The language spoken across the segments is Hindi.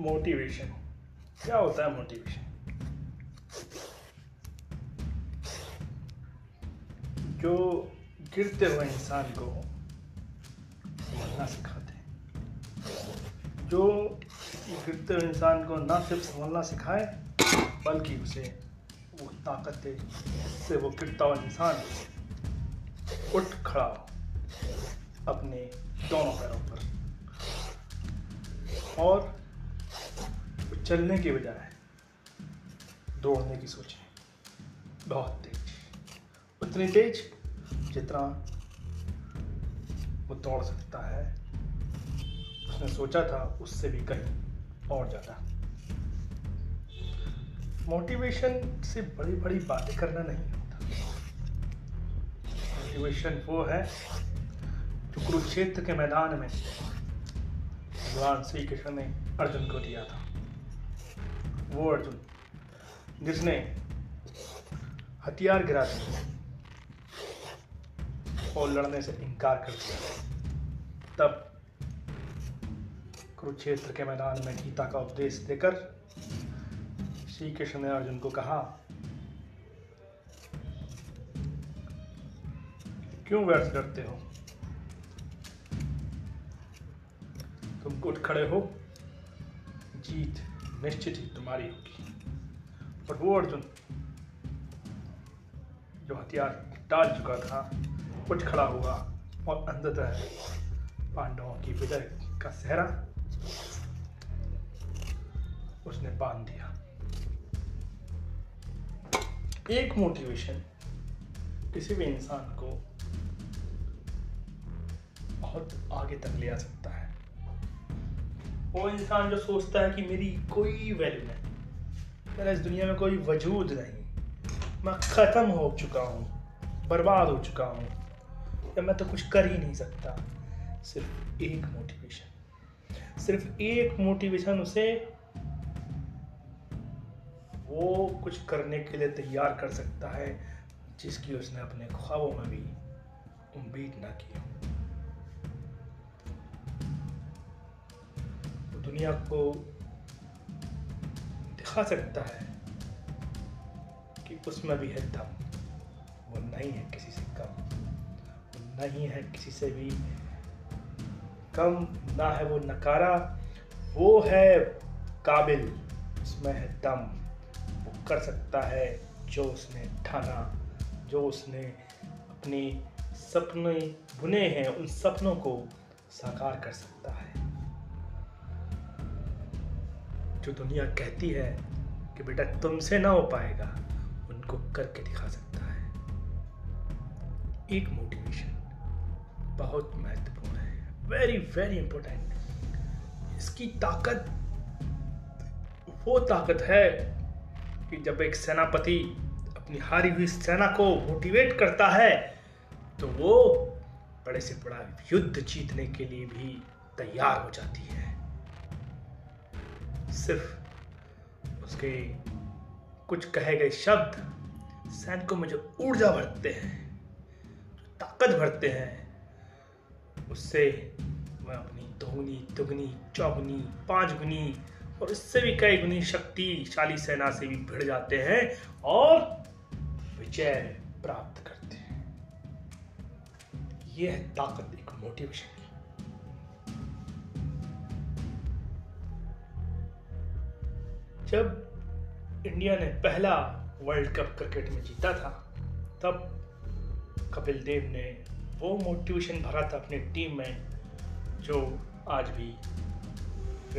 मोटिवेशन। क्या होता है मोटिवेशन? जो गिरते हुए इंसान को संभलना सिखाते हैं। जो गिरते हुए इंसान को ना सिर्फ़ संभलना सिखाए, बल्कि उसे वो ताकत दे, जिससे वो गिरता हुआ इंसान उठ खड़ा अपने दोनों पैरों पर। और चलने के बजाय दौड़ने की सोचे। बहुत तेज। उतनी तेज जितना वो दौड़ सकता है। उसने सोचा था उससे भी कहीं और ज़्यादा। मोटिवेशन से बड़ी बड़ी बातें करना नहीं होता। मोटिवेशन वो है जो कुरुक्षेत्र के मैदान में भगवान श्री कृष्ण ने अर्जुन को दिया था। वो अर्जुन, जिसने हथियार गिरा दिया और लड़ने से इनकार कर दिया। तब कुरुक्षेत्र के मैदान में गीता का उपदेश देकर श्री कृष्ण ने अर्जुन को कहा, क्यों व्यर्थ करते हो? तुम उठ खड़े हो, जीत निश्चित ही तुम्हारी होगी। और वो अर्जुन, जो हथियार डाल चुका था, उठ खड़ा हुआ और अंततः पांडवों की विजय का सहरा उसने बाँध दिया। एक मोटिवेशन किसी भी इंसान को बहुत आगे तक ले आ सकता है वो इंसान जो सोचता है कि मेरी कोई वैल्यू नहीं। मेरा इस दुनिया में कोई वजूद नहीं। मैं ख़त्म हो चुका हूँ, बर्बाद हो चुका हूँ। या मैं तो कुछ कर ही नहीं सकता। सिर्फ़ एक मोटिवेशन सिर्फ़ एक मोटिवेशन उसे वो कुछ करने के लिए तैयार कर सकता है, जिसकी उसने अपने ख्वाबों में भी उम्मीद ना की हो। दुनिया को दिखा सकता है कि उसमें भी है दम। वो नहीं है किसी से कम। वो नहीं है किसी से भी कम। ना है वो नकारा। वो है काबिल। उसमें है दम। वो कर सकता है जो उसने ठाना, जो उसने अपने सपने बुने हैं, उन सपनों को साकार कर सकता है। जो दुनिया कहती है कि बेटा तुमसे ना हो पाएगा, उनको करके दिखा सकता है। एक मोटिवेशन बहुत महत्वपूर्ण है। वेरी वेरी इंपॉर्टेंट इसकी ताकत, वो ताकत है कि जब एक सेनापति अपनी हारी हुई सेना को मोटिवेट करता है तो वो बड़े से बड़ा युद्ध जीतने के लिए भी तैयार हो जाती है। सिर्फ़ उसके कुछ कहे गए शब्द सैनिकों में जो ऊर्जा भरते हैं, ताकत भरते हैं। उससे वह अपनी दोगुनी दुगनी चौगुनी पाँच गुनी और इससे भी कई गुनी शक्तिशाली सेना से भी भिड़ जाते हैं और विजय प्राप्त करते हैं। यह ताकत एक मोटिवेशन जब इंडिया ने पहला वर्ल्ड कप क्रिकेट में जीता था, तब कपिल देव ने वो मोटिवेशन भरा था अपनी टीम में, जो आज भी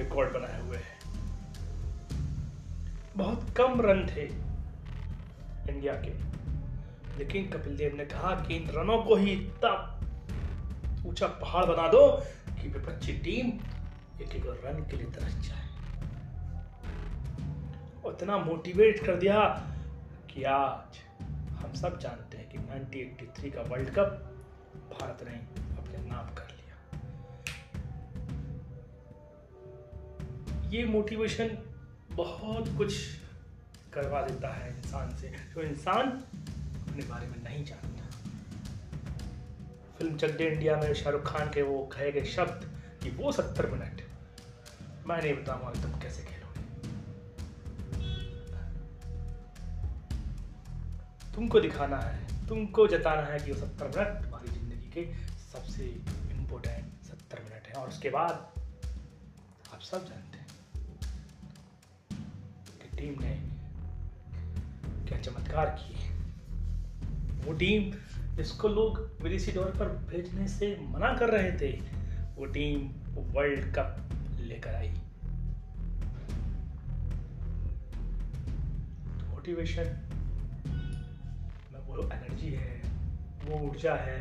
रिकॉर्ड बनाए हुए है। बहुत कम रन थे इंडिया के, लेकिन कपिल देव ने कहा कि इन रनों को ही इतना ऊँचा पहाड़ बना दो कि विपक्षी टीम एक एक रन के लिए तरस जाए। उतना मोटिवेट कर दिया कि आज हम सब जानते हैं कि 1983 का वर्ल्ड कप भारत ने अपने नाम कर लिया। ये मोटिवेशन बहुत कुछ करवा देता है इंसान से, जो इंसान अपने बारे में नहीं जानता। फ़िल्म चक दे इंडिया में शाहरुख खान के वो कहे गए शब्द कि वो सत्तर मिनट, मैं नहीं बताऊँगा तुम कैसे खेलोगे तुमको दिखाना है, तुमको जताना है कि वो सत्तर मिनट तुम्हारी ज़िंदगी के सबसे इम्पोर्टेंट सत्तर मिनट है। और उसके बाद आप सब जानते हैं कि टीम ने क्या चमत्कार किए वो टीम जिसको लोग विदेशी दौर पर भेजने से मना कर रहे थे, वो टीम वर्ल्ड कप लेकर आई। मोटिवेशन वो एनर्जी है, वो ऊर्जा है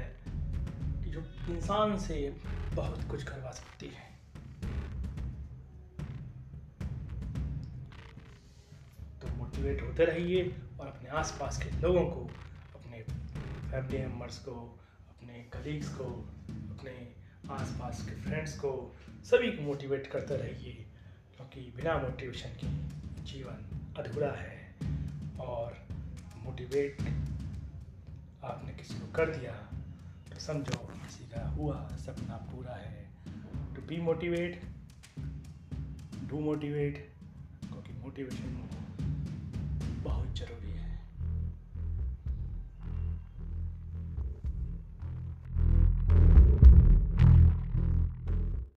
जो इंसान से बहुत कुछ करवा सकती है। तो मोटिवेट होते रहिए और अपने आसपास के लोगों को, अपने फैमिली मेंबर्स को, अपने कलीग्स को, अपने आसपास के फ्रेंड्स को सभी को मोटिवेट करते रहिए क्योंकि बिना मोटिवेशन के जीवन अधूरा है और मोटिवेट आपने किसी को कर दिया तो समझो किसी का हुआ, सपना पूरा है। To be motivate do motivate क्योंकि मोटिवेशन बहुत ज़रूरी है।